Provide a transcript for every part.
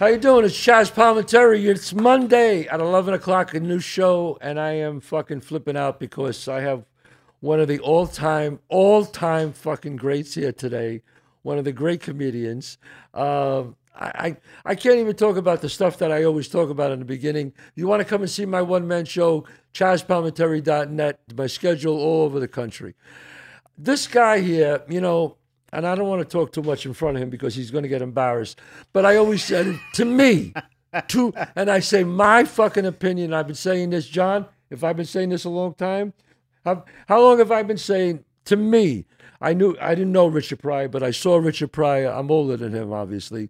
How you doing? It's Chazz Palminteri. It's Monday at 11 o'clock, a new show, and I am fucking flipping out because I have one of the all-time, all-time fucking greats here today. One of the great comedians. Um, I, I can't even talk about the stuff that I always talk about in the beginning. You want to come and see my one-man show, ChazzPalminteri.net. My schedule all over the country. This guy here, you know, and I don't want to talk too much in front of him because he's going to get embarrassed. But I always said to me, to, and I say my fucking opinion. I've been saying this, John. If I've been saying this a long time, how, how long have I been saying to me? I knew I didn't know Richard Pryor, but I saw Richard Pryor. I'm older than him, obviously.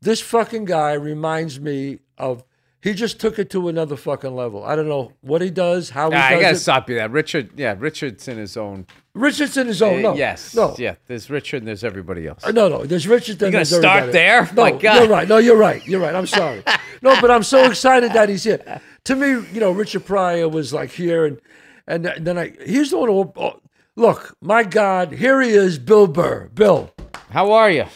This fucking guy reminds me of. He just took it to another fucking level. I don't know what he does, how he Nah, I does gotta it. stop you there. Richard, yeah, Richard's in his own. Richard's in his own. Uh, No, yes. no, Yeah, there's Richard and there's everybody else. Uh, No, no. There's Richard. Then gonna there's start everybody. there? No, My God. you're right. No, you're right. You're right. I'm sorry. no, but I'm so excited that he's here. To me, you know, Richard Pryor was like here, and and then I here's the one. Who, oh, look, my God, here he is, Bill Burr. Bill, How are you?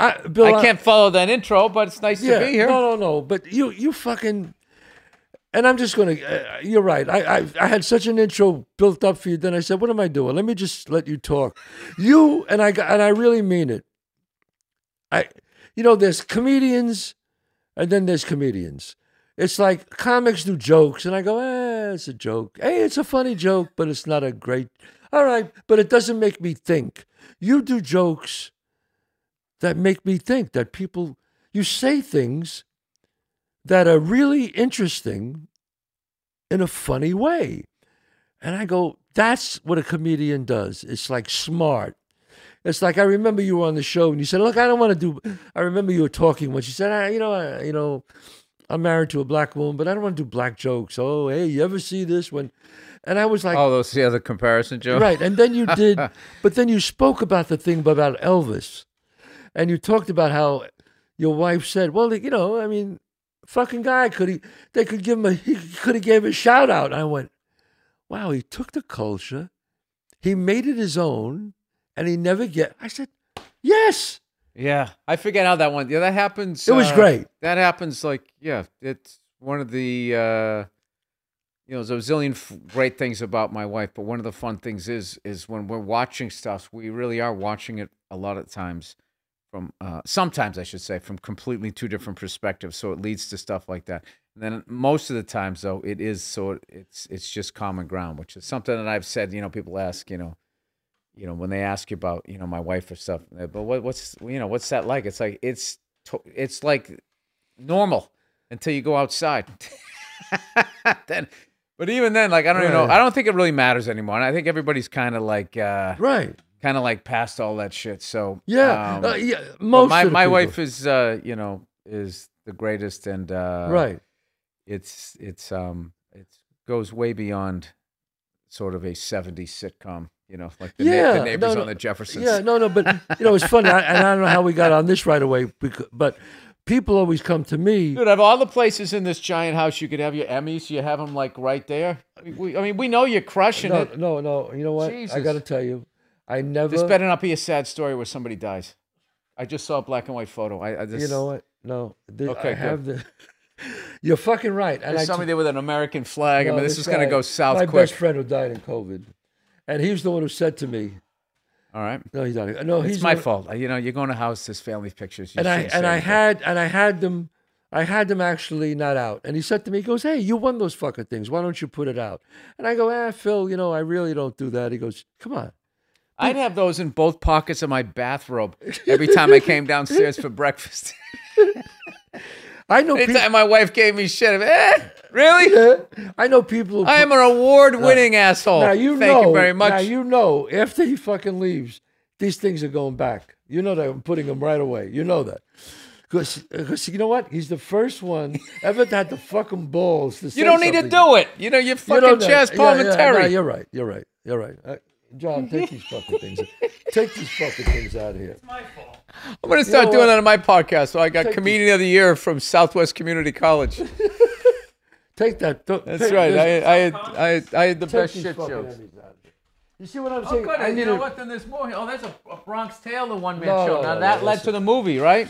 I, Bill, I can't follow that intro, but it's nice yeah, to be here. No, no, no. But you, you fucking. And I'm just gonna. Uh, you're right. I, I I had such an intro built up for you. Then I said, "What am I doing? Let me just let you talk." You and I got, and I really mean it. I, you know, there's comedians, and then there's comedians. It's like comics do jokes, and I go, "Eh, it's a joke. Hey, it's a funny joke, but it's not a great." All right, but it doesn't make me think. You do jokes that make me think. That people, you say things that are really interesting in a funny way. And I go, that's what a comedian does. It's like smart. It's like I remember you were on the show and you said, "Look, I don't want to do." I remember you were talking when she said, ah, "You know, I, you know, I'm married to a black woman, but I don't want to do black jokes." Oh, hey, you ever see this one? And I was like, Oh, those yeah, the other comparison, Joe. Right. And then you did, but then you spoke about the thing about Elvis. And you talked about how your wife said, well, you know, I mean, fucking guy, could he, they could give him a, he could have gave a shout out. And I went, wow, he took the culture, he made it his own, and he never get, I said, yes. Yeah, I forget how that went. Yeah, that happens. It was uh, great. That happens. Like, yeah, it's one of the. uh you know, there's a zillion f- great things about my wife, but one of the fun things is is when we're watching stuff, we really are watching it a lot of times from uh, sometimes I should say from completely two different perspectives. So it leads to stuff like that. And then most of the times though, it is so it's it's just common ground, which is something that I've said. You know, people ask, you know, you know, when they ask you about you know my wife or stuff, but what, what's you know what's that like? It's like it's it's like normal until you go outside. then, but even then, like I don't even know. I don't think it really matters anymore. And I think everybody's kind of like uh, Right. Kind of like past all that shit. So Yeah. um, uh, yeah. Most my my people. wife is uh, you know is the greatest, and uh, right. It's it's um it goes way beyond sort of a '70s sitcom. You know, like the, na- Yeah, the neighbors no, no. on the Jeffersons. Yeah, no, no, but you know, it's funny, I, and I don't know how we got on this right away, because, but people always come to me. Dude, of all the places in this giant house you could have your Emmys, you have them like right there. We- I mean, we know you're crushing No, it. no, no. You know what? I got to tell you, I never. This better not be a sad story where somebody dies. I just saw a black and white photo. I, I just, you know what? No. The, Okay, I have the. You're fucking right, and There's I. somebody there with an American flag. I no, mean, this, is going to go south My quick. best friend who died in COVID, and he was the one who said to me, All right. "No, he died. No, he's It's my fault. You know, you're going to house, there's family pictures. You and I and I anything. had and I had them I had them actually not out. And he said to me, he goes, Hey, you won those fucking things. Why don't you put it out? And I go, Ah, Phil, you know, I really don't do that. He goes, Come on. I'd have those in both pockets of my bathrobe every time I came downstairs for breakfast. I know people Anytime my wife gave me shit, eh, really? I know people who I am an award-winning asshole. now you Thank know you very much. Now you know after he fucking leaves, these things are going back. You know that I'm putting them right away. You know that. Because you know what? He's the first one ever to have the fucking balls to say you don't need to do it. You know, you're fucking know. Chazz Yeah, yeah, no, you're right. You're right. You're right. Uh, John, take these fucking things. Take these fucking things out of here. It's my fault. I'm going to start know doing uh, that on my podcast. So I got Take Comedian of the Year from Southwest Community College. Take that. Th- That's take- right. I, I, had, I, had, I had the take best shit fucking jokes. Emmys out of here. You see what I'm Oh, saying? good. I you need know a- what? Then there's more. Oh, there's a, a Bronx Tale, the one man No, show. no, now no, that led listen. to the movie, right?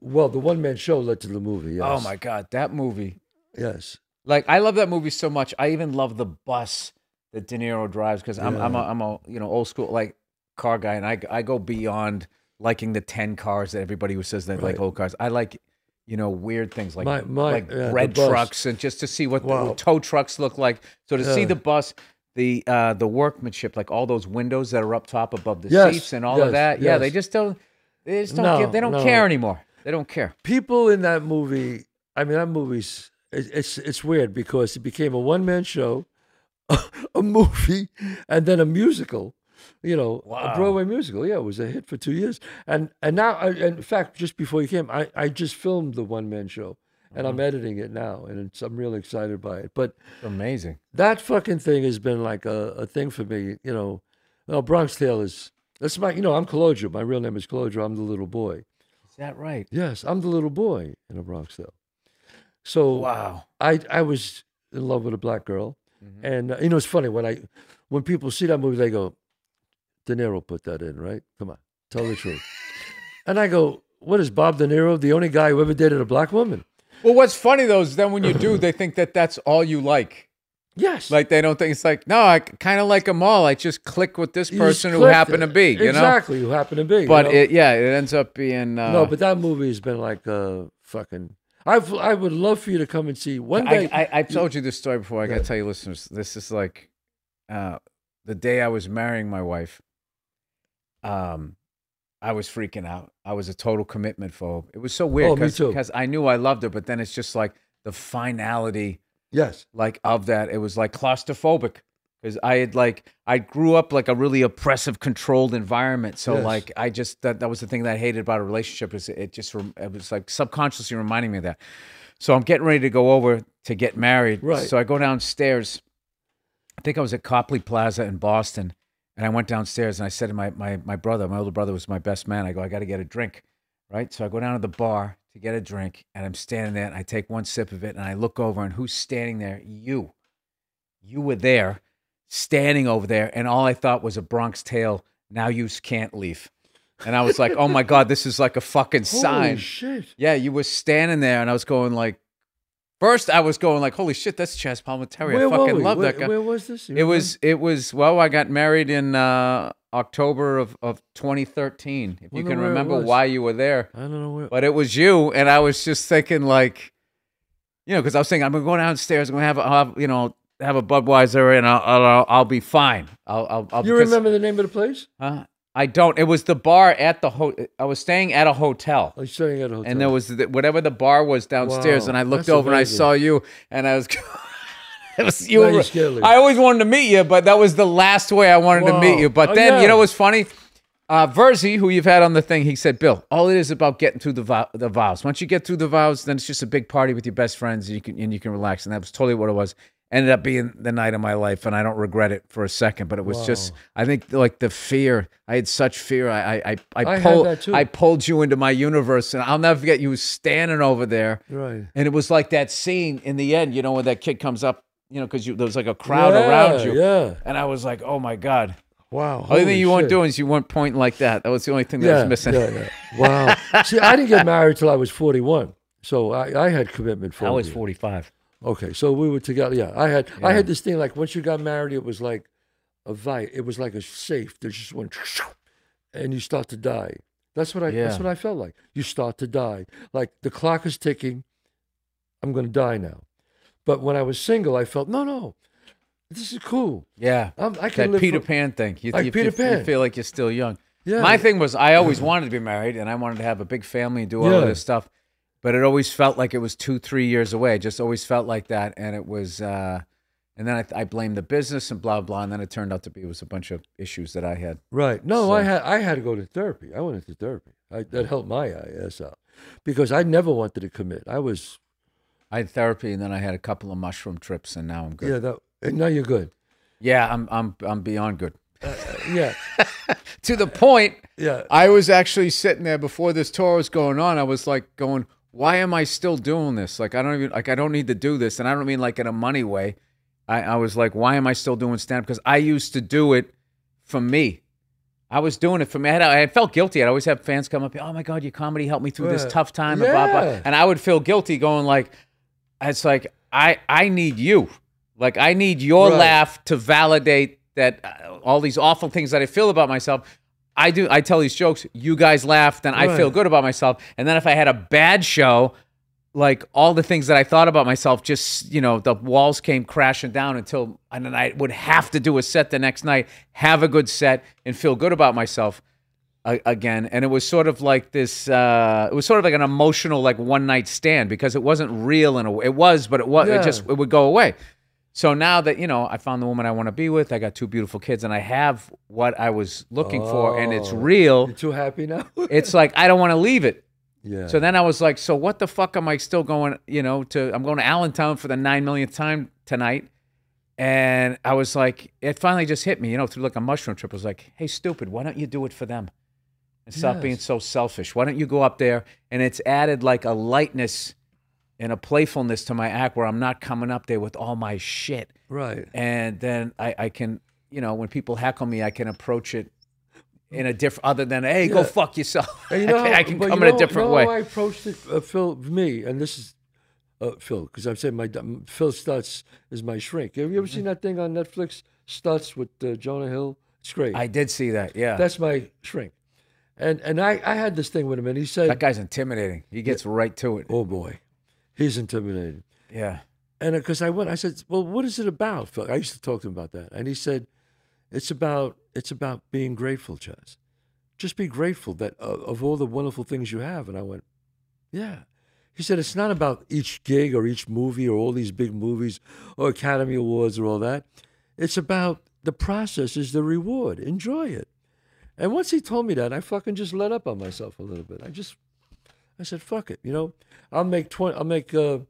Well, the one man show led to the movie. Yes. Oh my god, that movie. Yes. Like I love that movie so much. I even love the bus that De Niro drives because I'm I'm a, Yeah. I'm a you know old school like car guy, and I I go beyond liking the ten cars that everybody who says they like old cars. I like you know weird things like My- my- like yeah, bread trucks and just to see what Wow. the tow trucks look like. So to see the bus. The uh the workmanship, like all those windows that are up top above the Yes, seats and all yes, of that. Yeah, they just don't they just don't No, give, they don't no. care anymore. They don't care. People in that movie. I mean, that movie's it's it's weird because it became a one man show, a movie, and then a musical. You know, Wow. a Broadway musical. Yeah, it was a hit for two years. And and now, I, and in fact, just before you came, I, I just filmed the one man show, and I'm uh-huh. editing it now, and it's, I'm really excited by it. But amazing. that fucking thing has been like a, a thing for me. You know, well, Bronx Tale is that's my. You know, I'm Calogero. My real name is Calogero. I'm the little boy. Is that right? Yes, I'm the little boy in a Bronx Tale. So Wow. I I was in love with a black girl, Mhm. and uh, you know it's funny when I when people see that movie they go, De Niro put that in, right? Come on, tell the truth. And I go, what is Bob De Niro the only guy who ever dated a black woman? Well, what's funny though is then when you do, they think that that's all you like. Yes, Like they don't think it's like, no, I kind of like them all. I just click with this You person who happened it. to be, you know. exactly who happened to be. you But know? it, yeah, it ends up being. Uh, no, but that movie has been like a fucking. I've I would love for you to come and see one day. I, I've told you this story before. I got to tell you, listeners, this is like uh, the day I was marrying my wife. Um, I was freaking out. I was a total commitment phobe. It was so weird Oh, because I knew I loved her, but then it's just like the finality yes, like of that. It was like claustrophobic because I had like I grew up like a really oppressive, controlled environment. So Yes. like I just that that was the thing that I hated about a relationship is it just it was like subconsciously reminding me of that. So I'm getting ready to go over to get married. Right. So I go downstairs. I think I was at Copley Plaza in Boston, and I went downstairs and I said to my my my brother, my older brother was my best man. I go, I got to get a drink, right? So I go down to the bar to get a drink, and I'm standing there, and I take one sip of it, and I look over, and who's standing there? You. You were there, standing over there, and all I thought was a Bronx Tale. Now you can't leave, and I was like, oh my god, this is like a fucking sign. Holy shit! Yeah, you were standing there, and I was going like, first I was going like, holy shit, that's Chazz Palminteri. I fucking love where, that guy. Where was this? You It was it was well, I got married in uh, October of, of 2013. If you can remember why you were there, I don't know where. but it was you, and I was just thinking like, you know, because I was thinking I'm gonna go downstairs, I'm gonna have, have you know have a Budweiser, and I'll I'll, I'll be fine. I'll I'll, I'll you because- remember the name of the place? Huh? I don't. It was the bar at the ho- I was staying at a hotel. I was staying at a hotel. And there was the, whatever the bar was downstairs, Wow, and I looked over and I saw you, and I was, it was you. Were- I always wanted to meet you, but that was the last way I wanted to meet you. But Oh, then yeah. you know what's funny? Uh, Verzi, who you've had on the thing, he said, "Bill, all it is about getting through the vow- the vows. Once you get through the vows, then it's just a big party with your best friends, and you can and you can relax." And that was totally what it was. Ended up being the night of my life, and I don't regret it for a second. But it was just, I think, like the fear. I had such fear. I, I, I, I pulled, that too. I pulled you into my universe, and I'll never forget you standing over there, right. and it was like that scene in the end. You know when that kid comes up, you know, because there was like a crowd around you, Yeah. and I was like, oh my god. Wow. The Only thing you weren't doing is you weren't pointing like that. That was the only thing that Yeah, was missing. yeah, yeah. Wow. See, I didn't get married till I was 41. So I, I had commitment for I was 45. Okay, so we were together. Yeah, I had I had this thing like once you got married, it was like a vi It was like a safe. There's just one, and you start to die. That's what I. That's what I felt like. You start to die. Like the clock is ticking. I'm going to die now. But when I was single, I felt no, no. This is cool. Yeah. I'm, I can That live Peter for- Pan thing. You, Like you, Peter you- you Pan. feel like you're still young. Yeah. My thing was I always wanted to be married and I wanted to have a big family and do all Yeah. this stuff. But it always felt like it was two, three years away. It just always felt like that. And it was, uh, and then I, I blamed the business and blah, blah. And then it turned out to be it was a bunch of issues that I had. Right. No, I had I had to go to therapy. I went into therapy. I, that helped my ass out because I never wanted to commit. I was I had therapy and then I had a couple of mushroom trips and now I'm good. yeah. That and now you're good. Yeah, I'm, I'm, I'm beyond good. Yeah. To the point Yeah. I was actually sitting there before this tour was going on. I was like going, why am I still doing this? Like I don't even like I don't need to do this. And I don't mean like in a money way. I, I was like, why am I still doing stand up? Because I used to do it for me. I was doing it for me. I, had, I felt guilty. I'd always have fans come up. Oh my God, your comedy helped me through this tough time. And, blah, blah. And I would feel guilty, going like, it's like I I need you. Like I need your Right. laugh to validate that uh, all these awful things that I feel about myself. I do. I tell these jokes. You guys laugh, then I feel good about myself. And then if I had a bad show, like all the things that I thought about myself, just you know, the walls came crashing down until, and then I would have to do a set the next night, have a good set, and feel good about myself a- again. And it was sort of like this. Uh, it was sort of like an emotional, like one night stand because it wasn't real in a way. It was, but it was. Yeah. It just it would go away. So now that you know, I found the woman I want to be with. I got two beautiful kids, and I have what I was looking for, and it's Oh. real. You're too happy now? It's like I don't want to leave it. yeah. So then I was like, so what the fuck am I still going, you know, to I'm going to Allentown for the nine millionth time tonight. And I was like, it finally just hit me, you know, through like a mushroom trip. I was like, hey, stupid, why don't you do it for them? And stop being so selfish. Why don't you go up there? And it's added like a lightness and a playfulness to my act where I'm not coming up there with all my shit. right. And then I, I can, you know, when people heckle me, I can approach it in a different, other than, hey, go fuck yourself. You know I can, I can come in know- a different you know way. how I approached it, uh, Phil, me, and this is uh, Phil, because I'm saying my Phil Stutz is my shrink. Have you ever Mm-hmm. seen that thing on Netflix, Stutz with uh, Jonah Hill? It's great. I did see that. Yeah. That's my shrink. And and I, I had this thing with him, and he said, that guy's intimidating. He gets right to it. "Oh boy, he's intimidating." Yeah. And because I went, I said, "Well, what is it about?" Phil? I used to talk to him about that, and he said, "It's about it's about being grateful, Chazz. Just be grateful that uh, of all the wonderful things you have." And I went, "Yeah." He said, "It's not about each gig or each movie or all these big movies or Academy Awards or all that. It's about the process is the reward. Enjoy it." And once he told me that, I fucking just let up on myself a little bit. I just, I said, "Fuck it," you know. I'll make twenty. I'll make. Uh,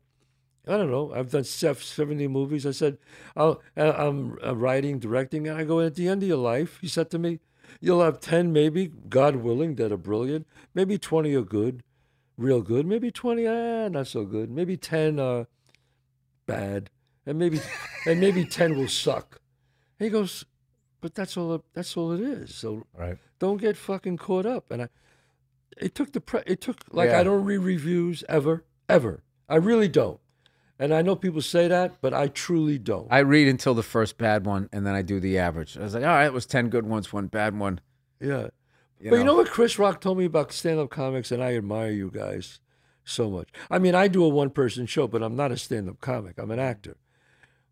I don't know. I've done 70 movies. I said, I'll, uh, I'm uh, writing, directing, and I go, at the end of your life, he said to me, you'll have 10 maybe, God willing, that are brilliant. Maybe 20 are good, real good. Maybe 20, ah, not so good. Maybe 10 are bad. And maybe, and maybe 10 will suck. he goes, but that's all, that's all it is. So Right. don't get fucking caught up. And I, it took the pre- it took like Yeah. I don't read reviews ever, ever. I really don't. And I know people say that, but I truly don't. I read until the first bad one, and then I do the average. I was like, all right, it was ten good ones, one bad one. yeah. You but you know what Chris Rock told me about stand-up comics, and I admire you guys so much. I mean, I do a one-person show, but I'm not a stand-up comic. I'm an actor.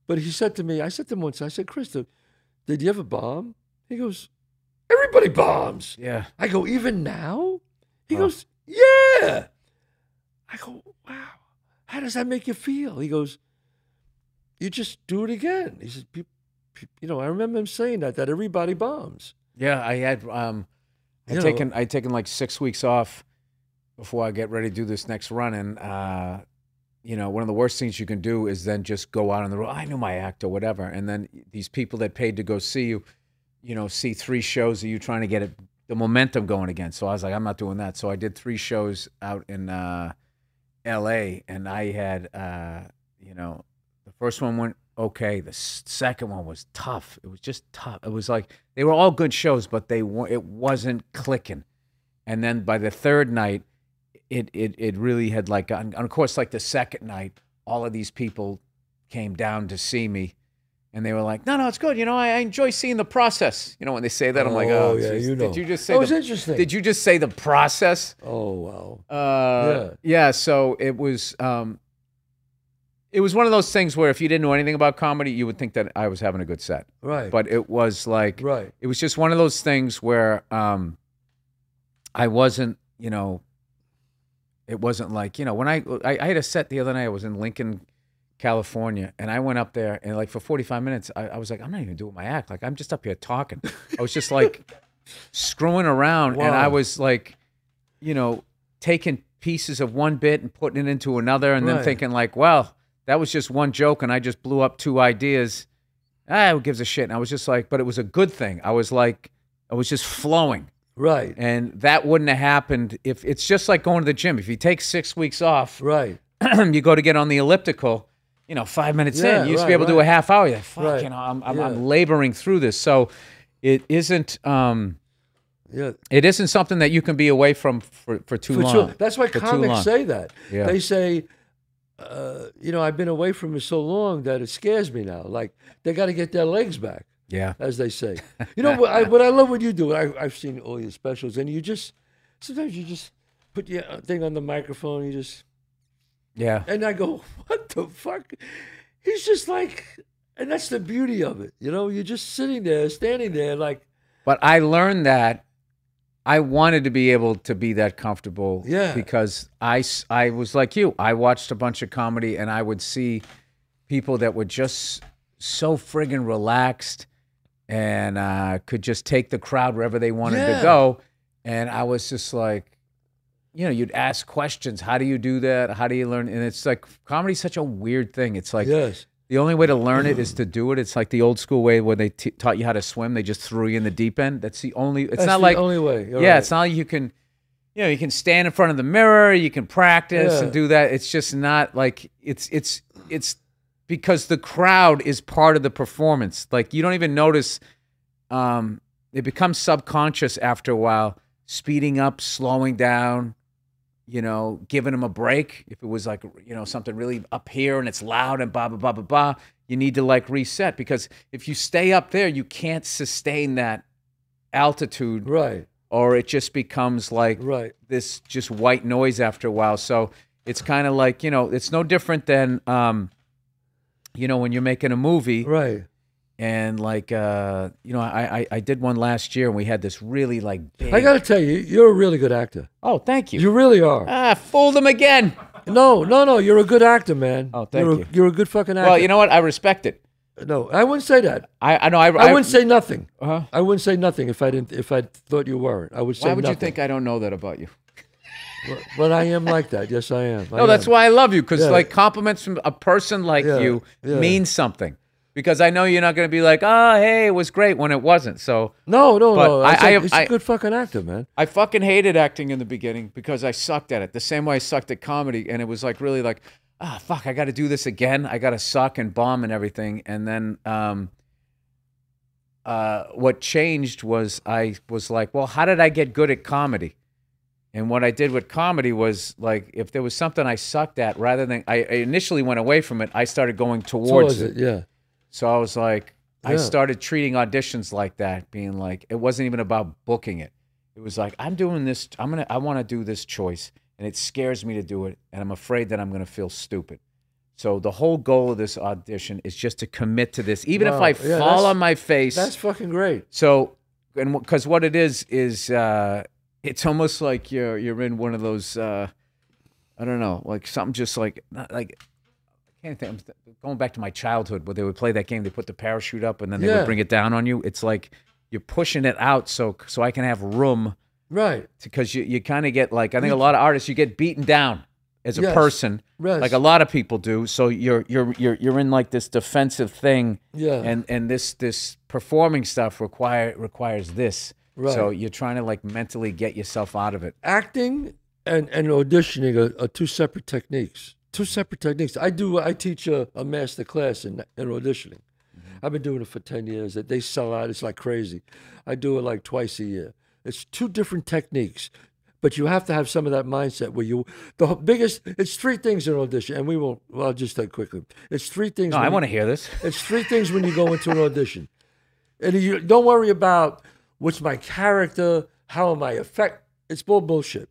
But he said to me, I said to him once, I said, Chris, did you ever bomb? He goes, everybody bombs. Yeah. I go, even now? He Huh. goes, yeah. I go, wow. How does that make you feel? He goes, you just do it again. He says, "Peop- peop- you know, I remember him saying that, that everybody bombs. Yeah, I had um, I'd You know- taken I'd taken like six weeks off before I get ready to do this next run, and uh, you know, one of the worst things you can do is then just go out on the road. I know my act or whatever, and then these people that paid to go see you, you know, see three shows of you trying to get it the momentum going again. So I was like, I'm not doing that. So I did three shows out in uh, L.A. and I had uh, you know, the first one went okay. The second one was tough. It was just tough. It was like they were all good shows, but they were it wasn't clicking. And then by the third night, it it it really had like and of course like the second night, all of these people came down to see me. And they were like, "No, no, it's good. You know, I, I enjoy seeing the process." You know, when they say that, I'm like, Oh, "Oh, yeah, geez, you know. Did you just say That was the, interesting. Did you just say the process? Oh, wow. Uh, yeah. So it was, um, it was one of those things where if you didn't know anything about comedy, you would think that I was having a good set. Right. But it was like, right. it was just one of those things where um, I wasn't, you know, it wasn't like, you know, when I, I I had a set the other night. I was in Lincoln, California, and I went up there and like for 45 minutes, I, I was like, I'm not even doing my act. Like I'm just up here talking. I was just like screwing around, and I was like, you know, taking pieces of one bit and putting it into another, and then thinking like, well, that was just one joke, and I just blew up two ideas. Ah, who gives a shit? And I was just like, but it was a good thing. I was like, I was just flowing. Right. And that wouldn't have happened if it's just like going to the gym. If you take six weeks off, Right. you go to get on the elliptical, you know, five minutes Yeah, in, you used to be able to do a half hour. You're like, fuck, Right. you know, I'm, I'm, Yeah. I'm laboring through this. So it isn't, um, Yeah. It isn't something that you can be away from for, for too For long. sure. That's why For comics say that. Yeah. They say, uh, you know, I've been away from it so long that it scares me now. Like they got to get their legs back, Yeah. as they say. You know what I, what I love what you do. I, I've seen all your specials, and you just sometimes you just put your uh, thing on the microphone. You just Yeah. and I go, what the fuck? He's just like, and that's the beauty of it. You know, you're just sitting there, standing there, like, But I learned that I wanted to be able to be that comfortable. Yeah. Because I, I was like you. I watched a bunch of comedy and I would see people that were just so friggin' relaxed and uh, could just take the crowd wherever they wanted Yeah. to go. And I was just like, you know, you'd ask questions. How do you do that? How do you learn? And it's like comedy's such a weird thing. It's like yes, the only way to learn it is to do it. It's like the old school way where they t- taught you how to swim. They just threw you in the deep end. That's the only. It's that's not the like only way. You're yeah. right. It's not like you can. You know, you can stand in front of the mirror. You can practice Yeah. and do that. It's just not like it's it's it's because the crowd is part of the performance. Like you don't even notice. Um, it becomes subconscious after a while. Speeding up, slowing down, you know, giving them a break. If it was like, you know, something really up here and it's loud and blah, blah, blah, blah, blah, you need to like reset because if you stay up there, you can't sustain that altitude right, or it just becomes like right. this just white noise after a while. So it's kind of like, you know, it's no different than, um, you know, when you're making a movie Right. And like, uh, you know, I, I, I did one last year and we had this really like big. I got to tell you, you're a really good actor. oh, thank you. You really are. ah, fooled them again. No, no, no. You're a good actor, man. Oh, thank you're you. A, you're a good fucking actor. Well, you know what? I respect it. no, I wouldn't say that. I, I know. I, I, wouldn't say nothing. Uh-huh. I wouldn't say nothing if I didn't. If I thought you weren't, I would say Why would nothing. you think I don't know that about you? But, but I am like that. Yes, I am. No, that's why I love you because Yeah. like compliments from a person like Yeah, you yeah. means something. Because I know you're not going to be like, oh, hey, it was great when it wasn't. So No, no, no. I- I, said, I- he's I- a good fucking actor, man. I fucking hated acting in the beginning because I sucked at it. The same way I sucked at comedy, and it was like really like, ah, fuck, I got to do this again. I got to suck and bomb and everything. And then, um, uh, what changed was I was like, well, how did I get good at comedy? And what I did with comedy was like, if there was something I sucked at, rather than I, I initially went away from it, I started going So towards it. it? Yeah. So I was like, I started treating auditions like that, being like, it wasn't even about booking it. It was like, I'm doing this. I'm gonna. I want to do this choice, and it scares me to do it, and I'm afraid that I'm gonna feel stupid. So the whole goal of this audition is just to commit to this, even if I Yeah, fall on my face. That's fucking great. So, and because what it is is, uh, it's almost like you're you're in one of those, uh, I don't know, like something just like not like. Can't think. I'm going back to my childhood where they would play that game. They put the parachute up and then they Yeah. would bring it down on you. It's like you're pushing it out so so I can have room Right. because you, you kind of get like I think a lot of artists you get beaten down as a Yes. person Yes. like a lot of people do. So you're you're you're you're in like this defensive thing Yeah. and and this this performing stuff require requires this. So you're trying to like mentally get yourself out of it. acting and, and auditioning are, are two separate techniques. Two separate techniques. I do. I teach a, a master class in, in auditioning. Mm-hmm. I've been doing it for ten years. That they sell out. It's like crazy. I do it like twice a year. It's two different techniques, but you have to have some of that mindset where you. The biggest. It's three things in audition, and we won't. Well, I'll just take quickly. It's three things. No, I want to hear this. it's three things when you go into an audition. And you don't worry about what's my character, how am I affect. It's all bullshit.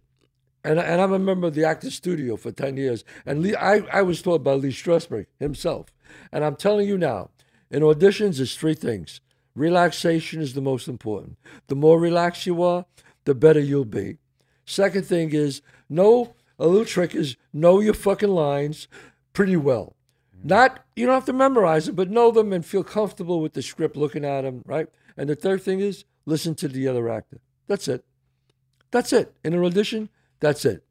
And, and I'm a member of the Actors Studio for 10 years. And Lee, I, I was taught by Lee Strasberg himself. And I'm telling you now, in auditions, it's three things. Relaxation is the most important. The more relaxed you are, the better you'll be. Second thing is, know a little trick is know your fucking lines pretty well. Not you don't have to memorize them, but know them and feel comfortable with the script, looking at them, right? And the third thing is listen to the other actor. That's it. That's it. In an audition, that's it.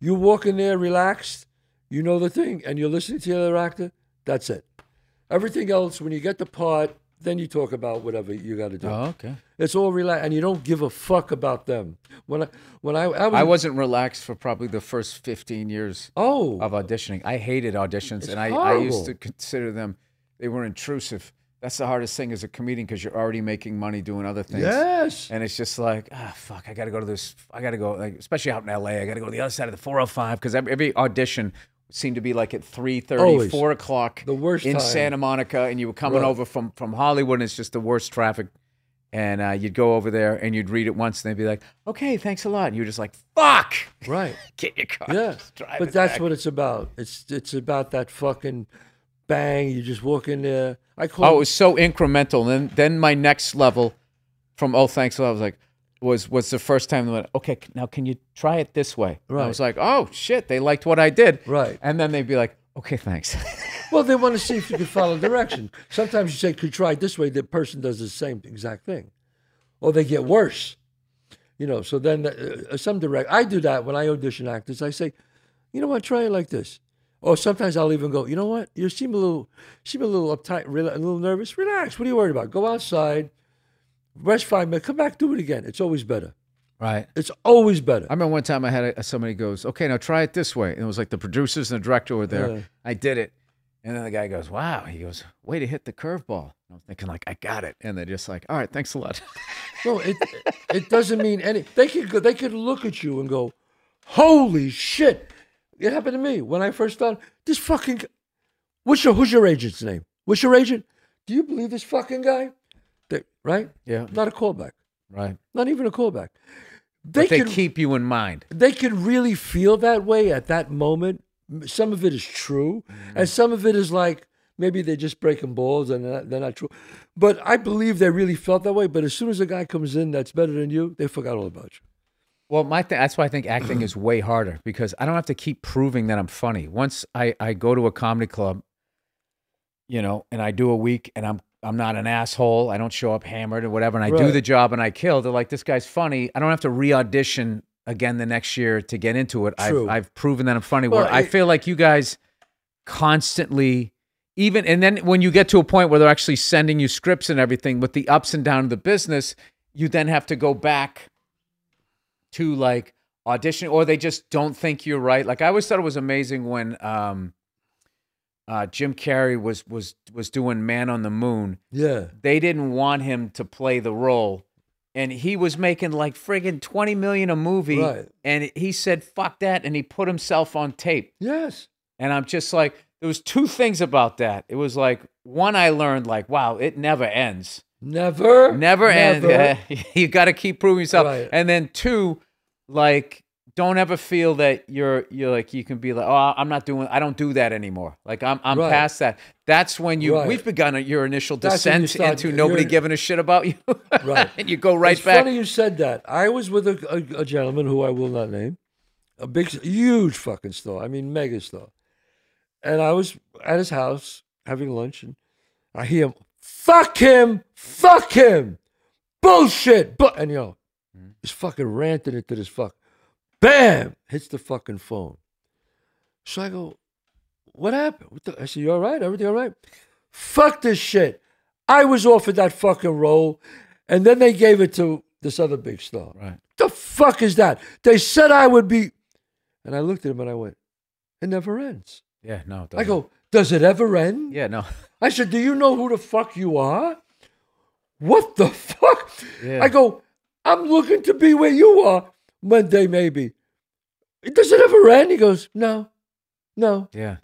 You walk in there relaxed, you know the thing, and you're listening to the other actor. That's it. Everything else, when you get the part, then you talk about whatever you got to do. Oh, okay. It's all relaxed, and you don't give a fuck about them. When I when I I was, I wasn't relaxed for probably the first 15 years oh of auditioning. I hated auditions, and I, I used to consider them they were intrusive. That's the hardest thing as a comedian because you're already making money doing other things. Yes. And it's just like, ah, fuck, I got to go to this. I got to go, like, especially out in LA. I got to go to the other side of the 405 because every, audition seemed to be like at 3.30, Always. 4 o'clock The worst in time. Santa Monica. And you were coming Right. over from, from Hollywood and it's just the worst traffic. And uh, you'd go over there and you'd read it once and they'd be like, okay, thanks a lot. And you're just like, fuck, Right. get your car. Yeah. But it that's back. what it's about. It's it's about that fucking bang. You just walk in there. I call Oh, it was so incremental. And then, then my next level from Oh Thanks a Lot was like was was the first time they went, okay, now can you try it this way? And I was like, oh shit, they liked what I did. Right. And then they'd be like, okay, thanks. Well, they want to see if you can follow direction. Sometimes you say, "Could try it this way." The person does the same exact thing, or they get worse. You know. So then, uh, some direct. I do that when I audition actors. I say, "You know what? Try it like this." Or sometimes I'll even go, "You know what? You seem a little, seem a little uptight, a little nervous. Relax. What are you worried about? Go outside, rest five minutes, come back, do it again. It's always better. right. It's always better." I remember one time I had a, somebody goes, okay, now try it this way. And it was like the producers and the director were there. Yeah. I did it. And then the guy goes, wow. He goes, way to hit the curveball. I'm thinking like, I got it. And they're just like, all right, thanks a lot. No, it it doesn't mean any. They could go, they could look at you and go, "Holy shit!" It happened to me when I first started. This fucking, what's your who's your agent's name? What's your agent? Do you believe this fucking guy? They, right? yeah. Not a callback. Right. Not even a callback. They But they could keep you in mind. they could really feel that way at that moment. Some of it is true, mm-hmm. and some of it is like maybe they're just breaking balls and they're not, they're not true. But I believe they really felt that way. But as soon as a guy comes in that's better than you, they forgot all about you. Well, my th- that's why I think acting is way harder because I don't have to keep proving that I'm funny. Once I, I go to a comedy club, you know, and I do a week and I'm I'm not an asshole. I don't show up hammered or whatever, and I do the job and I kill. They're like, this guy's funny. I don't have to re-audition again the next year to get into it. I've I've proven that I'm funny. Well, Where I feel like you guys constantly even and then when you get to a point where they're actually sending you scripts and everything with the ups and downs of the business, you then have to go back to like audition or they just don't think you're right. Like I always thought it was amazing when um uh Jim Carrey was was was doing Man on the Moon. Yeah. They didn't want him to play the role. And he was making like friggin' 20 million a movie. Right. And he said, fuck that. And he put himself on tape. Yes. And I'm just like, there was two things about that. It was like, one, I learned like, wow, it never ends. Never. Never, ends. you got to keep proving yourself. Right. And then two, like, don't ever feel that you're you're like you can be like, oh, I'm not doing, I don't do that anymore. Like I'm I'm Right. past that. That's when you Right. we've begun your initial descent start- into nobody giving a shit about you. Right. and you go right it's back. funny you said that. I was with a, a, a gentleman who I will not name, a big, huge fucking star. I mean, mega star. And I was at his house having lunch, and I hear him, "Fuck him, fuck him, bullshit." But and you know, he's hmm? fucking ranting into this fuck. Bam! Hits the fucking phone. So I go, "What happened?" What the? I said, "You all right? Everything all right?" Fuck this shit. I was offered that fucking role, and then they gave it to this other big star. Right. The fuck is that? They said I would be, and I looked at him and I went, "It never ends." Yeah, no. it I go, "Does it ever end?" Yeah, no. I said, "Do you know who the fuck you are?" What the fuck? Yeah. I go, "I'm looking to be where you are one day, maybe." Does it ever end? He goes, "No, no." Yeah.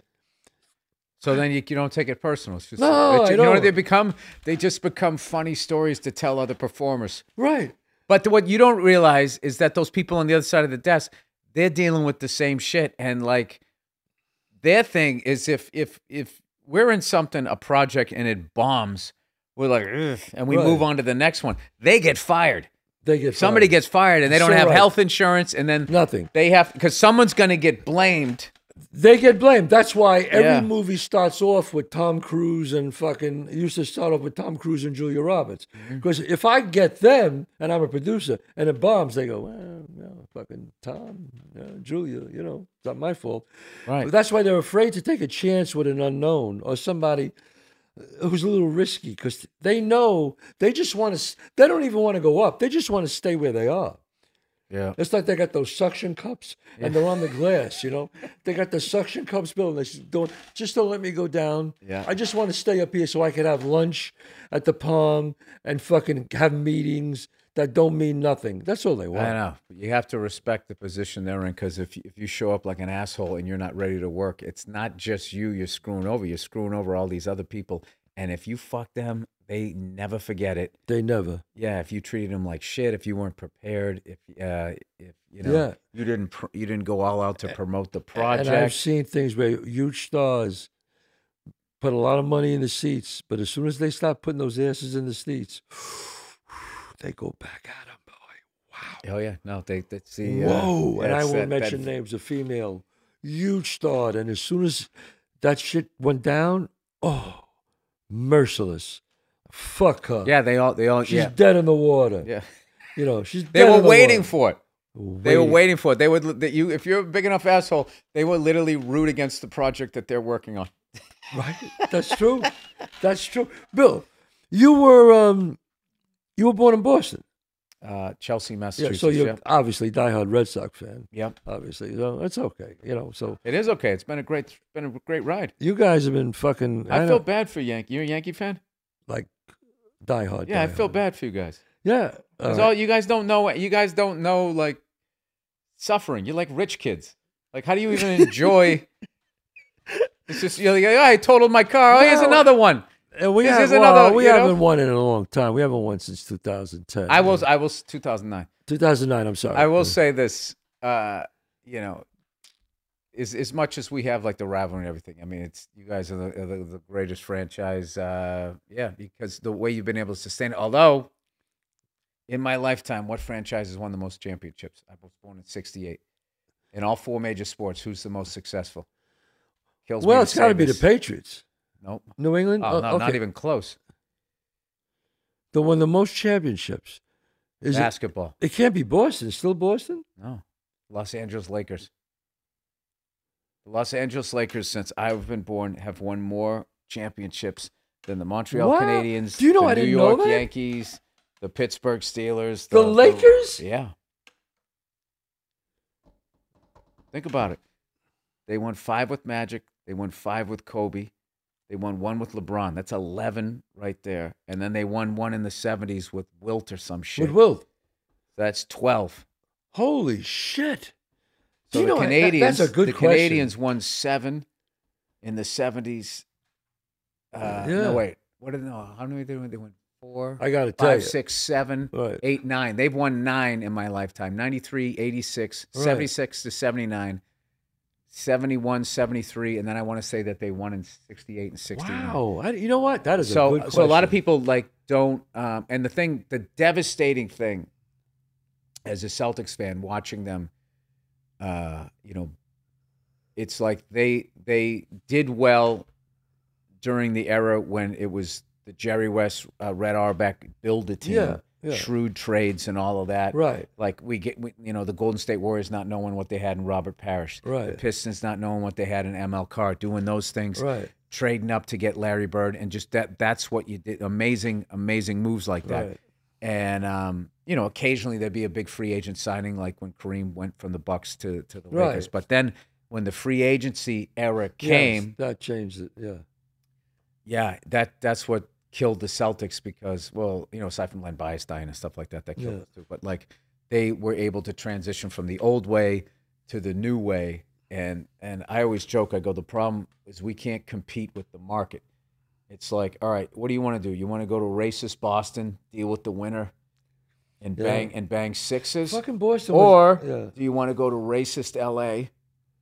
So then you, you don't take it personal. It's just, No, it's- I you know what they become? They just become funny stories to tell other performers. Right. But what you don't realize is that those people on the other side of the desk, they're dealing with the same shit. And like their thing is if if if we're in something, a project, and it bombs, we're like, and we Right. move on to the next one. They get fired. They get Somebody fired. gets fired and they don't So have right. health insurance, and then nothing. they have because someone's gonna get blamed. They get blamed. That's why every Yeah. movie starts off with Tom Cruise and fucking used to start off with Tom Cruise and Julia Roberts. Mm-hmm. Because if I get them and I'm a producer and it bombs, they go, well, no, fucking Tom, uh, Julia, you know, it's not my fault. Right. But that's why they're afraid to take a chance with an unknown or somebody who's a little risky because they know they just want to. They don't even want to go up. They just want to stay where they are. Yeah. It's like they got those suction cups and they're on the glass, you know? They got the suction cups, built and they just don't, just don't let me go down. Yeah. I just want to stay up here so I can have lunch at the Palm and fucking have meetings that don't mean nothing. That's all they want. I know. You have to respect the position they're in because if, if you show up like an asshole and you're not ready to work, it's not just you you're screwing over. You're screwing over all these other people. And if you fuck them, they never forget it. They never. Yeah, if you treated them like shit, if you weren't prepared, if uh, if you know Yeah. you didn't pr- you didn't go all out to promote the project. And I've seen things where huge stars put a lot of money in the seats, but as soon as they start putting those asses in the seats, they go back at them, boy. Wow. Oh yeah, no, they that's the uh, Whoa! and I won't that- that mention names. A female, huge star, and as soon as that shit went down, oh, merciless. Fuck her. Yeah, they all they all she's yeah dead in the water. yeah. You know, she's They were the waiting water. for it. They were waiting for it. They would that you if you're a big enough asshole, they would literally root against the project that they're working on. Right? That's true. That's true. Bill, you were um, you were born in Boston. Uh, Chelsea, Yeah, Massachusetts. so you're yep. obviously diehard Red Sox fan. Yep. Obviously, so that's okay. You know, so It is okay. It's been a great been a great ride. you guys have been fucking. I, know, feel bad for Yankee. You're a Yankee fan? like diehard. Yeah, I feel bad for you guys. Yeah. 'Cause uh, all you guys don't know you guys don't know like suffering. You're like rich kids. Like how do you even enjoy It's just you're like, oh, I totaled my car. Oh, here's Well, another one. and we this have, is another, well, we haven't won in a long time. We haven't won since 2010. I was I was 2009. 2009. I'm sorry. I will say this, uh, you know, as as much as we have like the rivalry and everything. I mean, it's you guys are the, are the, the greatest franchise. Uh, yeah, because the way you've been able to sustain it. Although, in my lifetime, what franchise has won the most championships? I was born in '68. In all four major sports, who's the most successful? Kills Well, it's got to be the. Patriots. Nope. New England. Oh, no, okay. not even close. They won the most championships. Is it? Basketball. It can't be Boston. Still Boston? No. Los Angeles Lakers. The Los Angeles Lakers, since I've been born, have won more championships than the Montreal Wow. Canadiens, Do you know the I New didn't know York that? Yankees, the Pittsburgh Steelers. The Lakers? yeah. Think about it. They won five with Magic. They won five with Kobe. They won one with LeBron. That's 11 right there. And then they won one in the 70s with Wilt or some shit. With Wilt. That's 12. Holy shit. So you the know, Canadiens, that's a good the question. Canadiens won seven in the seventies. Uh, Yeah. No, wait. What did? No, how many did they win? They won four, I got to tell you. six, seven, Right. eight, nine. They've won nine in my lifetime 93, 86, Right. 76 to 79, 71, 73. And then I want to say that they won in 68 and 69. Wow. I, you know what? That is a So, so a lot of people like don't. Um, and the thing, the devastating thing, as a Celtics fan, watching them, uh, you know, it's like they they did well during the era when it was the Jerry West, uh, Red Auerbach build a team, Yeah, yeah. shrewd trades, and all of that. Right. Like we get, we, you know, the Golden State Warriors not knowing what they had in Robert Parish, the Pistons not knowing what they had in ML Carr, doing those things Right. trading up to get Larry Bird, and just that that's what you did. Amazing, amazing moves like that. Right. And um, you know, occasionally there'd be a big free agent signing, like when Kareem went from the Bucks to to the Lakers. Right. But then when the free agency era Yes, came, that changed it. Yeah. yeah, that that's what killed the Celtics because, well, you know, aside from Len Bias dying and stuff like that, that killed Yeah. us too. But like they were able to transition from the old way to the new way. And and I always joke, I go, the problem is we can't compete with the market. It's like, all right, what do you want to do? You want to go to racist Boston, deal with the winner, and Yeah. bang and bang sixes, Fucking Boston. or was, yeah. do you want to go to racist LA?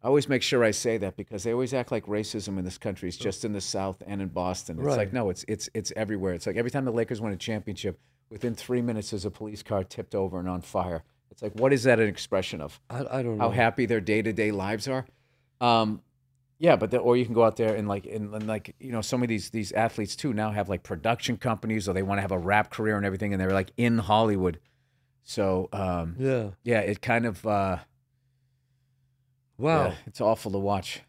I always make sure I say that because they always act like racism in this country is just in the South and in Boston. It's Right. like no, it's it's it's everywhere. It's like every time the Lakers win a championship, within three minutes there's a police car tipped over and on fire. It's like what is that an expression of? I, I don't know. How happy their day to day lives are. Um, yeah, but the, or you can go out there and like and, and like you know some of these these athletes too now have like production companies or they want to have a rap career and everything and they're like in Hollywood. So um, Yeah. yeah, it kind of. Uh, Wow. yeah, it's awful to watch.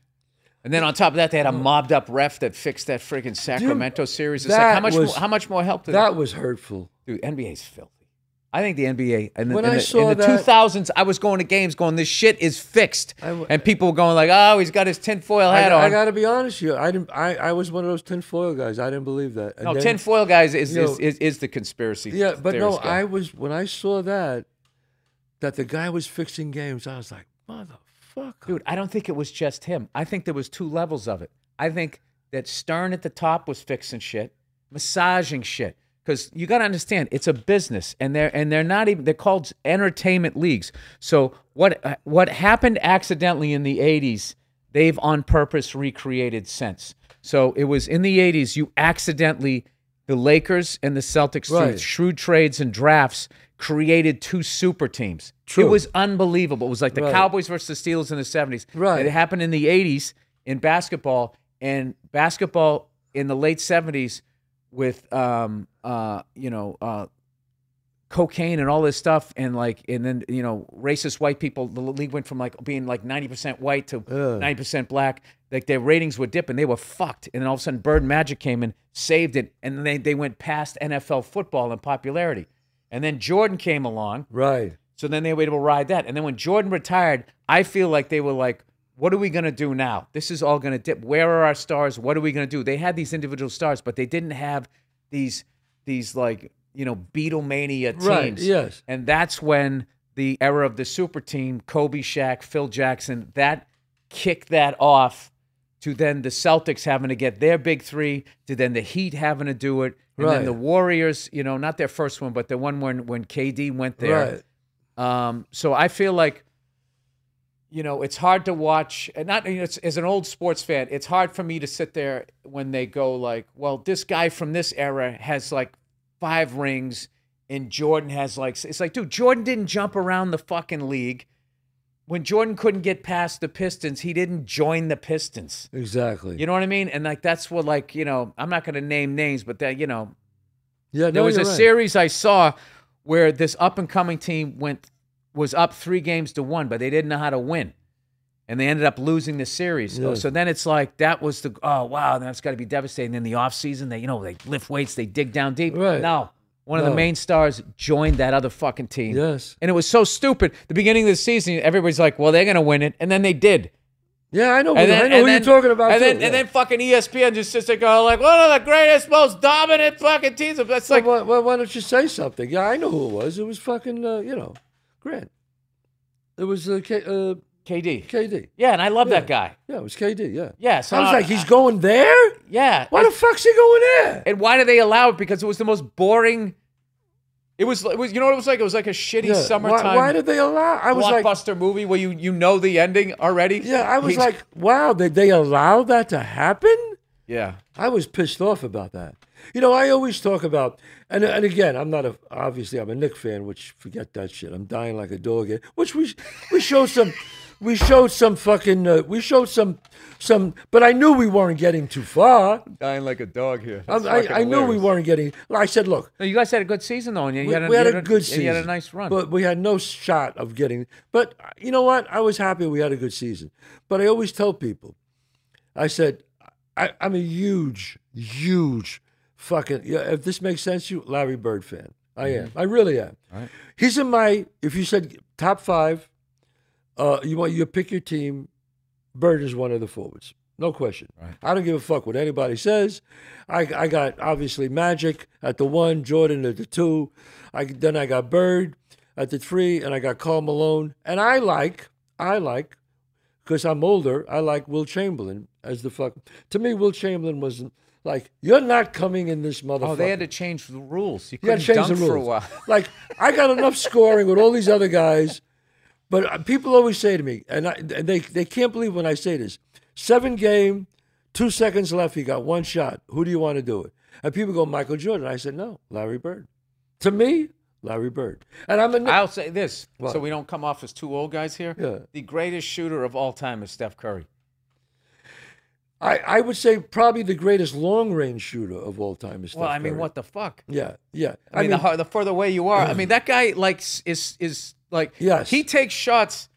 And then on top of that, they had a mobbed up ref that fixed that friggin' Sacramento series. It's like how much was- more, how much more help did That was hurtful. dude? NBA's filthy. I think the NBA and When in I the, saw in the that- 2000s, I was going to games going, this shit is fixed, w- and people were going like, oh, he's got his tinfoil hat I on. I got to be honest with you. I didn't. I, I was one of those tinfoil guys. I didn't believe that. And no, then- tinfoil guys is, you is, know- is is the conspiracy. Yeah, but no, guy. I was when I saw that that the guy was fixing games. I was like, motherfucker. Dude, I don't think it was just him. I think there was two levels of it. I think that Stern at the top was fixing shit, massaging shit. Because you got to understand, it's a business, and they're and they're not even they're called entertainment leagues. So what what happened accidentally in the '80s, they've on purpose recreated since. So it was in the '80s you accidentally the Lakers and the Celtics through shrewd trades and drafts created two super teams. True. It was unbelievable. It was like the Right. Cowboys versus the Steelers in the 70s. Right. It happened in the 80s in basketball, and basketball in the late 70s with, um, uh, you know, uh, cocaine and all this stuff, and like, and then you know, racist white people. The league went from like being like 90% white to Ugh. 90% black. Like their ratings were dipping, they were fucked. And then all of a sudden, Bird Magic came and saved it, and they they went past NFL football in popularity. And then Jordan came along. Right. So then they were able to ride that. And then when Jordan retired, I feel like they were like, what are we going to do now? This is all going to dip. Where are our stars? What are we going to do? They had these individual stars, but they didn't have these these like, you know, Beatlemania teams. Right, yes. And that's when the era of the super team, Kobe, Shaq, Phil Jackson, that kicked that off to then the Celtics having to get their big three, to then the Heat having to do it, and then the Warriors, you know, not their first one, but the one when when KD went there. Right. Um, so I feel like, you know, it's hard to watch. And not you know, it's, as an old sports fan, it's hard for me to sit there when they go like, "Well, this guy from this era has like five rings, and Jordan has like." It's like, dude, Jordan didn't jump around the fucking league. When Jordan couldn't get past the Pistons, he didn't join the Pistons. Exactly. You know what I mean? And like that's what like you know, I'm not going to name names, but that you know, yeah. there no, was a right. series I saw where this up and coming team went was up three games to one, but they didn't know how to win. And they ended up losing the series. So, so then it's like that was the oh wow, that's got to be devastating. Then the offseason, they you know, they lift weights, they dig down deep. Right. No. One of the main stars joined that other fucking team. Yes. And it was so stupid. The beginning of the season, everybody's like, well, they're gonna win it. And then they did. Yeah, I know. And then, I know who then- you're talking about. And too, then, yeah. and then fucking ESPN just sits there going like, one of the greatest, most dominant fucking teams. That's like, well, why, why, why don't you say something? Yeah, I know who it was. It was fucking, uh, you know, Grant. It was uh, K, uh, KD. KD. Yeah, and I love Yeah. that guy. Yeah, it was KD. Yeah. Yeah, so I was I- like, he's going there. Yeah. Why the fuck's he going there? and why do they allow it? Because it was the most boring. It was. It was. You know what it was like? It was like a shitty Yeah, summertime Why, why did they allow? I was like, blockbuster movie where you you know the ending already. yeah, I was He's- like, wow, did they allow that to happen? yeah. I was pissed off about that. You know, I always talk about, and and again, I'm not a obviously I'm a Knick fan, which forget that shit. I'm dying like a dog. here, Which we we showed some, we showed some fucking, uh, we showed some some, but I knew we weren't getting too far. Dying like a dog here. I, I, I knew we weren't getting. I said, look, No, you guys had a good season though, and you we, had a, we had you a good and season. You had a nice run. but we had no shot of getting. But you know what? I was happy we had a good season. But I always tell people, I said, I, I'm a huge, huge fucking. Yeah, if this makes sense to you, Larry Bird fan. I am. I really am. Right. He's in my. If you said top five, uh, you want you pick your team. Bird is one of the forwards, no question. Right. I don't give a fuck what anybody says. I, I got obviously Magic at the one, Jordan at the two. I then I got Bird at the three, and I got Karl Malone. And I like, I like, because I'm older. I like Wilt Chamberlain as the fuck. To me, Wilt Chamberlain was like, you're not coming in this motherfucker. oh, they had to change the rules. You You couldn't to change the rules. for a while. like I got enough scoring with all these other guys, but uh, people always say to me, and, I, and they they can't believe when I say this: seven game, two seconds left, you got one shot. Who do you want to do it? And people go Michael Jordan. I said no, Larry Bird. To me, Larry Bird. And I'm a I'll say this, What? so we don't come off as two old guys here. Yeah. The greatest shooter of all time is Steph Curry. I, I would say probably the greatest long range shooter of all time is. Steph Well, I mean, Curry. what the fuck? Yeah, yeah. I mean, the, the further away you are, I mean, that guy like is is like Yes. he takes shots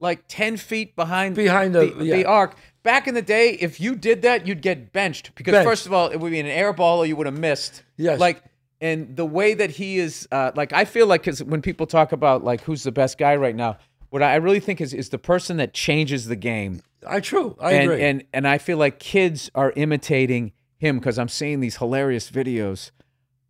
like ten feet behind Behind the- the, yeah. arc. Back in the day, if you did that, you'd get benched because Benched. first of all, it would be an air ball or you would have missed. Yes. like and the way that he is, uh, like I feel like because when people talk about like who's the best guy right now, what I really think is is the person that changes the game. I true. I and, agree. And and I feel like kids are imitating him because I'm seeing these hilarious videos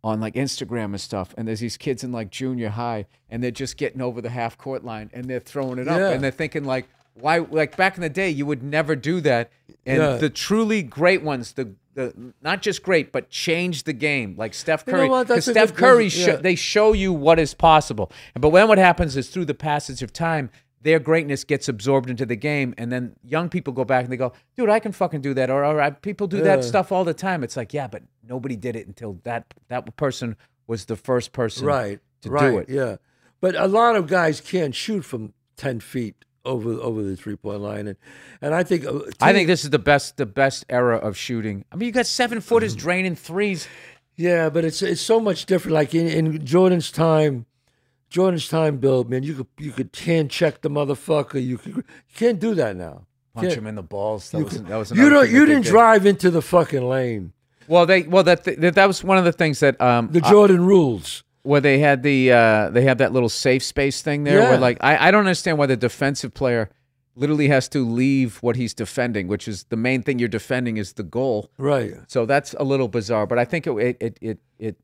on like Instagram and stuff, and there's these kids in like junior high, and they're just getting over the half court line, and they're throwing it up, Yeah. and they're thinking like, why? Like back in the day, you would never do that, and Yeah. the truly great ones, the the not just great, but change the game, like Steph You know Curry. That's a Steph Curry, yeah. sho- they show you what is possible, but then what happens is through the passage of time. Their greatness gets absorbed into the game, and then young people go back and they go, "Dude, I can fucking do that," or, or I, people do that Yeah. stuff all the time. It's like, yeah, but nobody did it until that that person was the first person right. to right. do it. Yeah. But a lot of guys can't shoot from ten feet over over the three point line, and and I think uh, I think this is the best the best era of shooting. I mean, you got seven footers Mm. draining threes. Yeah, but it's it's so much different. Like in, in Jordan's time, Jordan's time, Bill, man, you could you could hand check the motherfucker. You could you can't do that now. Punch him in the balls. That you was could- that was you don't you didn't did. drive into the fucking lane. Well, they well that that, that was one of the things that um The I- Jordan rules. where they had the uh they have that little safe space thing there Yeah. where like I I don't understand why the defensive player literally has to leave what he's defending, which is the main thing you're defending is the goal. Right. So that's a little bizarre, but I think it it it it, it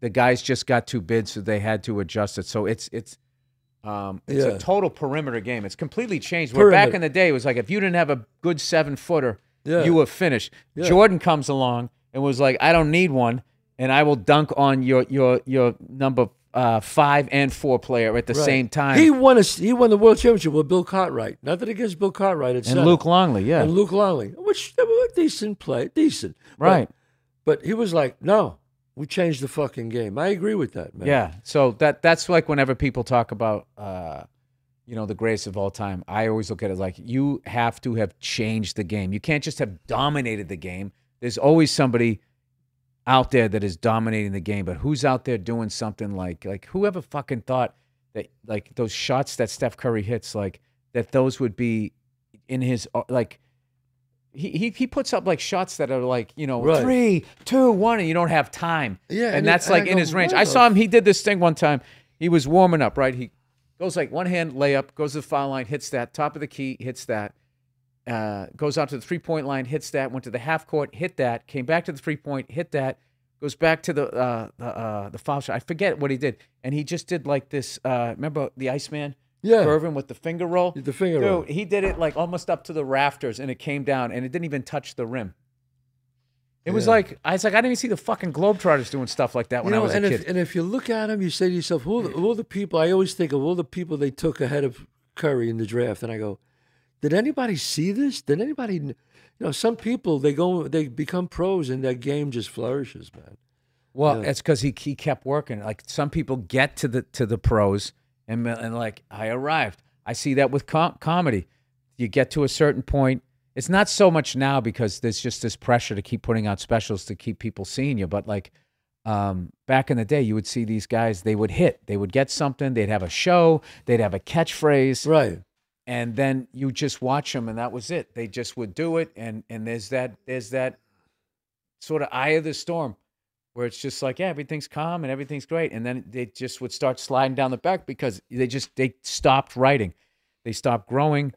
the guys just got too big, so they had to adjust it. So it's it's um it's Yeah. a total perimeter game. It's completely changed. Where back in the day, it was like if you didn't have a good seven footer, Yeah. you were finished. Yeah. Jordan comes along and was like, I don't need one, and I will dunk on your your your number uh, five and four player at the Right. same time. He won a he won the world championship with Bill Cartwright. Nothing against Bill Cartwright. At and. Luke Longley, yeah, and Luke Longley, which they were a decent play, decent. But- right. But, he was like, no, we changed the fucking game. I agree with that, man. Yeah. So that that's like whenever people talk about uh you know the greatest of all time, I always look at it like you have to have changed the game. You can't just have dominated the game. There's always somebody out there that is dominating the game, but who's out there doing something like like whoever fucking thought that like those shots that Steph Curry hits like that those would be in his uh, like he, he he puts up like shots that are like you know Right. three two one and you don't have time. Yeah, and, and that's it- and like in go, his range. I saw him he did this thing one time. He was warming up right? He goes like one hand layup goes to the foul line hits that top of the key hits that uh, goes out to the three point line hits that went to the half court hit that came back to the three point hit that goes back to the uh, the uh, the foul shot. I forget what he did. And he just did like this uh, remember the Iceman Yeah. curving with the finger roll The finger Dude, roll. he did it like almost up to the rafters and it came down and it didn't even touch the rim. It was Yeah. like I was like I didn't even see the fucking Globetrotters doing stuff like that when you know, I was a and kid. if and if you look at him, you say to yourself, who are, the, who are the people? I always think of all the people they took ahead of Curry in the draft, and I go, did anybody see this? Did anybody? You know, some people they go, they become pros, and their game just flourishes, man. well, yeah. it's because he he kept working. Like some people get to the to the pros and and like I arrived. I see that with com- comedy. You get to a certain point. It's not so much now because there's just this pressure to keep putting out specials to keep people seeing you. But like um, back in the day, you would see these guys. They would hit. They would get something. They'd have a show. They'd have a catchphrase. Right. and then you just watch them and that was it they just would do it and and there's that there's that sort of eye of the storm where it's just like yeah everything's calm and everything's great and then they just would start sliding down the back because they just they stopped writing they stopped growing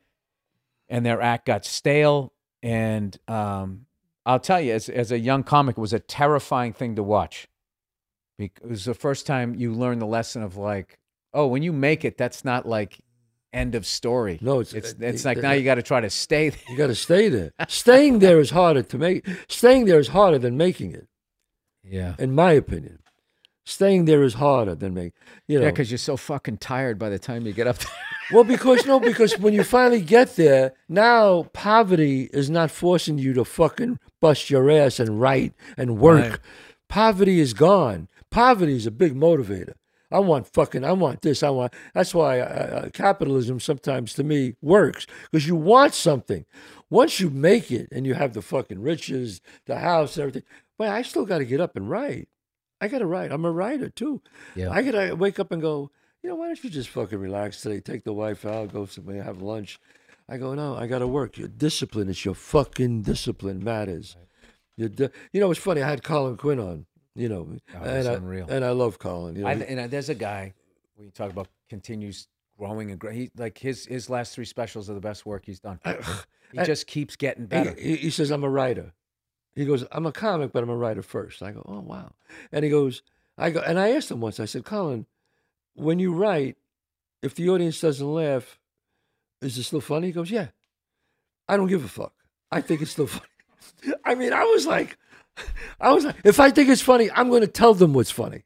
and their act got stale and um i'll tell you as, as a young comic it was a terrifying thing to watch because it was the first time you learned the lesson of like oh when you make it that's not like end of story No, it's- it's, uh, it's like uh, now you got to try to stay there. You got to stay there. Staying there is harder to make. Staying there is harder than making it, yeah in my opinion. Staying there is harder than make. You know. yeah because you're so fucking tired by the time you get up there Well, because no, because when you finally get there, now poverty is not forcing you to fucking bust your ass and write and work. Right. Poverty is gone. Poverty is a big motivator. I want fucking. I want this. I want. That's why uh, uh, capitalism sometimes to me works because you want something. Once you make it and you have the fucking riches, the house, and everything, but I still got to get up and write. I got to write. I'm a writer too. Yeah. I got to wake up and go. You know, why don't you just fucking relax today? Take the wife out, go somewhere, have lunch. I go, no, I got to work. Your discipline it's your fucking discipline matters. Your di- you know, it's funny. I had Colin Quinn on You know, Oh, and I, unreal. and I love Colin. You know, I, and there's a guy when you talk about continues growing and growing. He, like his his last three specials are the best work he's done. He I- just keeps getting better. he, he says, I'm a writer. He goes, I'm a comic, but I'm a writer first. I go, oh, wow. And he goes, I go, and I asked him once, I said, Colin, when you write, if the audience doesn't laugh, is it still funny? He goes, yeah. I don't give a fuck. I think it's still funny. I mean, I was like, I was like, if I think it's funny, I'm going to tell them what's funny.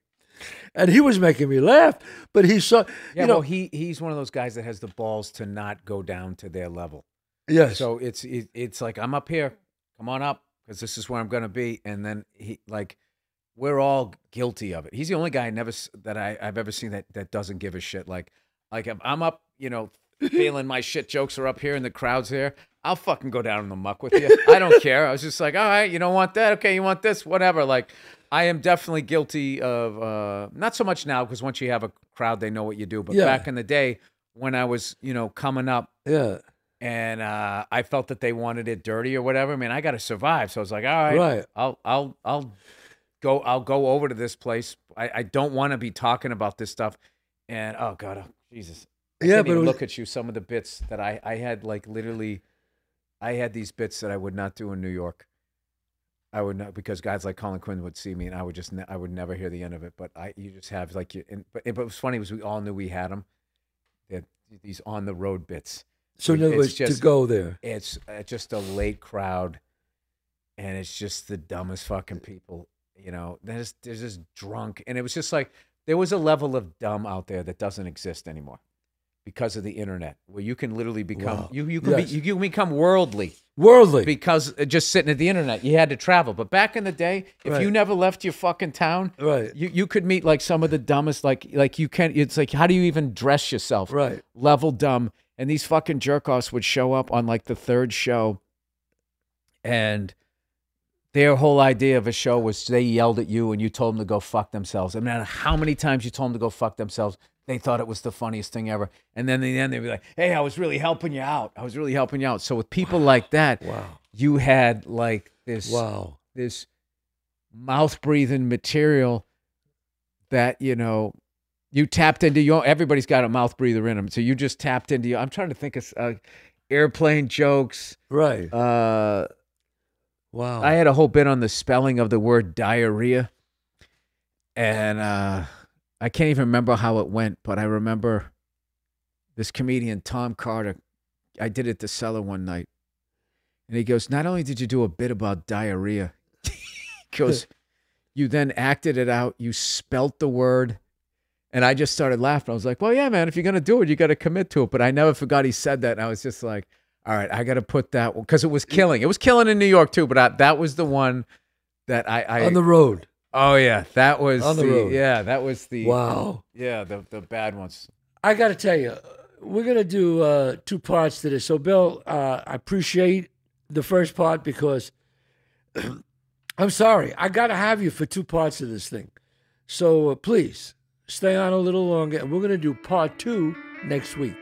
And he was making me laugh, but he saw, Yeah, you know, well, he he's one of those guys that has the balls to not go down to their level. yes, So it's it, it's like I'm up here, come on up, because this is where I'm gonna be. And then he like, we're all guilty of it. He's the only guy I never that I, I've ever seen that that doesn't give a shit. Like like if I'm up, you know, feeling my shit jokes are up here and the crowd's here. I'll fucking go down in the muck with you. I don't care. I was just like, all right, you don't want that? Okay, you want this? Whatever. Like, I am definitely guilty of uh, not so much now because once you have a crowd, they know what you do. But Yeah. back in the day when I was, you know, coming up, yeah, and uh, I felt that they wanted it dirty or whatever. I mean, I got to survive, so I was like, all right, Right. I'll, I'll, I'll go, I'll go over to this place. I, I don't want to be talking about this stuff, and oh god, oh, Jesus, I Yeah, but was- look at you. Some of the bits that I, I had, like literally, I had these bits that I would not do in New York. I would not because guys like Colin Quinn would see me, and I would just, ne- I would never hear the end of it. But I, you just have like, you, and, but, but it was funny was we all knew we had them. They had these on the road bits So in other words, to go there. it's uh, just a late crowd and it's just the dumbest fucking people you know there's there's just drunk and it was just like there was a level of dumb out there that doesn't exist anymore because of the internet where you can literally become Wow. you you can Yes. be, you can become worldly Worldly. because uh, just sitting at the internet you had to travel but back in the day if you never left your fucking town right. you you could meet like some of the dumbest like like you can't it's like how do you even dress yourself Right. level dumb. And these fucking jerk offs would show up on like the third show. And their whole idea of a show was they yelled at you and you told them to go fuck themselves. No matter how many times you told them to go fuck themselves, they thought it was the funniest thing ever. And then in the end, they'd be like, hey, I was really helping you out. I was really helping you out. So with people like that, Wow. you had like this Wow. this mouth breathing material that you know you tapped into your everybody's got a mouth breather in them so you just tapped into your i'm trying to think of uh, airplane jokes Right. uh Wow. i had a whole bit on the spelling of the word diarrhea and uh i can't even remember how it went but i remember this comedian tom carter i did it at the cellar one night. And he goes not only did you do a bit about diarrhea he goes you then acted it out you spelt the word. And i just started laughing. I was like well yeah man if you're gonna do it you gotta commit to it. But i never forgot he said that and i was just like all right i gotta put that one because it was killing. It was killing in new york too but I, that was the one that i, I on the road. Oh yeah that was On the the, road. yeah that was the Wow. yeah the, the bad ones I got to tell you, we're going to do uh, two parts to this. So, Bill, uh, I appreciate the first part because I'm sorry. I got to have you for two parts of this thing. So, uh, please stay on a little longer. And we're going to do part two next week.